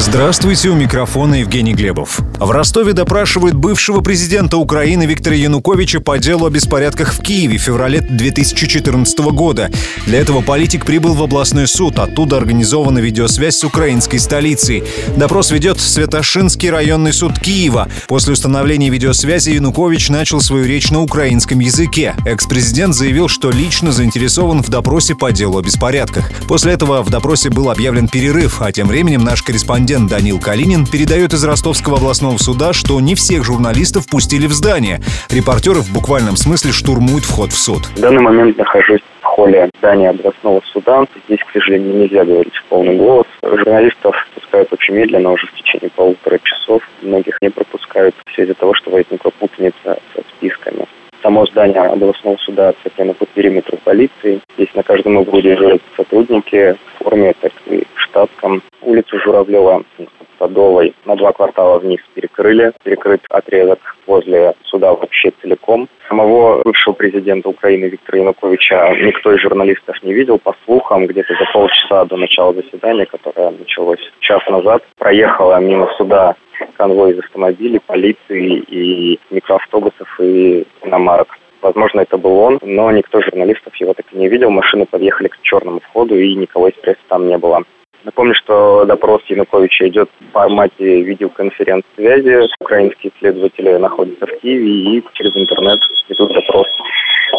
Здравствуйте, у микрофона Евгений Глебов. В Ростове допрашивают бывшего президента Украины Виктора Януковича по делу о беспорядках в Киеве в феврале 2014 года. Для этого политик прибыл в областной суд. Оттуда организована видеосвязь с украинской столицей. Допрос ведет Святошинский районный суд Киева. После установления видеосвязи Янукович начал свою речь на украинском языке. Экс-президент заявил, что лично заинтересован в допросе по делу о беспорядках. После этого в допросе был объявлен перерыв, а тем временем наш корреспондент корреспондент Данил Калинин передает из Ростовского областного суда, что не всех журналистов пустили в здание. Репортеры в буквальном смысле штурмуют вход в суд. В данный момент нахожусь в холле здания областного суда. Здесь, к сожалению, нельзя говорить в полный голос. Журналистов пускают очень медленно, уже в течение полутора часов. Многих не пропускают все из-за того, что возникла путаница со списками. Само здание областного суда оцеплено по периметру полиции. Здесь на каждом углу дежурят сотрудники в форме, так и штаткам. Улицу Журавлева Садовой на два квартала вниз перекрыли. Перекрыт отрезок возле суда вообще целиком. Самого бывшего президента Украины Виктора Януковича никто из журналистов не видел. По слухам, где-то за полчаса до начала заседания, которое началось час назад, проехала мимо суда конвой из автомобилей, полиции и микроавтобусов и иномарок. Возможно, это был он, но никто журналистов его так и не видел. Машины подъехали к черному входу, и никого из прессы там не было. Напомню, что допрос Януковича идет в формате видеоконференц-связи. Украинские следователи находятся в Киеве и через интернет ведут допрос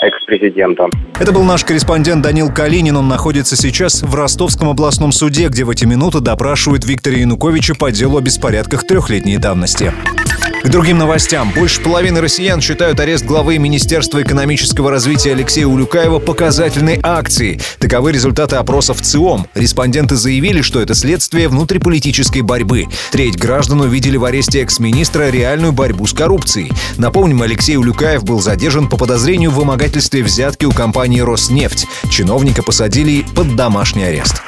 экс-президента. Это был наш корреспондент Данил Калинин. Он находится сейчас в Ростовском областном суде, где в эти минуты допрашивают Виктора Януковича по делу о беспорядках трехлетней давности. К другим новостям. Больше половины россиян считают арест главы Министерства экономического развития Алексея Улюкаева показательной акцией. Таковы результаты опросов ЦИОМ. Респонденты заявили, что это следствие внутриполитической борьбы. Треть граждан увидели в аресте экс-министра реальную борьбу с коррупцией. Напомним, Алексей Улюкаев был задержан по подозрению в вымогательстве взятки у компании «Роснефть». Чиновника посадили под домашний арест.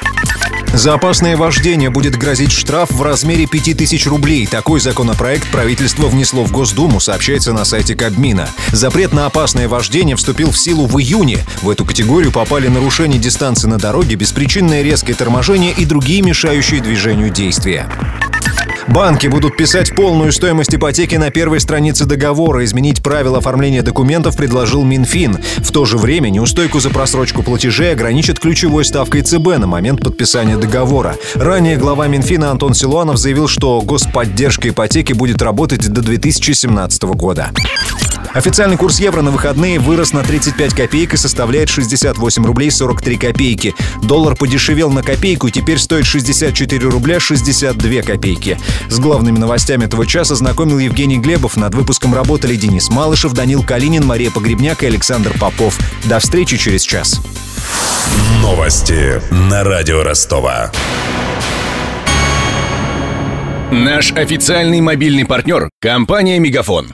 За опасное вождение будет грозить штраф в размере 5000 рублей. Такой законопроект правительство внесло в Госдуму, сообщается на сайте Кабмина. Запрет на опасное вождение вступил в силу в июне. В эту категорию попали нарушение дистанции на дороге, беспричинное резкое торможение и другие мешающие движению действия. Банки будут писать полную стоимость ипотеки на первой странице договора. Изменить правила оформления документов предложил Минфин. В то же время неустойку за просрочку платежей ограничат ключевой ставкой ЦБ на момент подписания договора. Ранее глава Минфина Антон Силуанов заявил, что господдержка ипотеки будет работать до 2017 года. Официальный курс евро на выходные вырос на 35 копеек и составляет 68 рублей 43 копейки. Доллар подешевел на копейку и теперь стоит 64 рубля 62 копейки. С главными новостями этого часа знакомил Евгений Глебов. Над выпуском работали Денис Малышев, Данил Калинин, Мария Погребняк и Александр Попов. До встречи через час. Новости на радио Ростова. Наш официальный мобильный партнер – компания «Мегафон».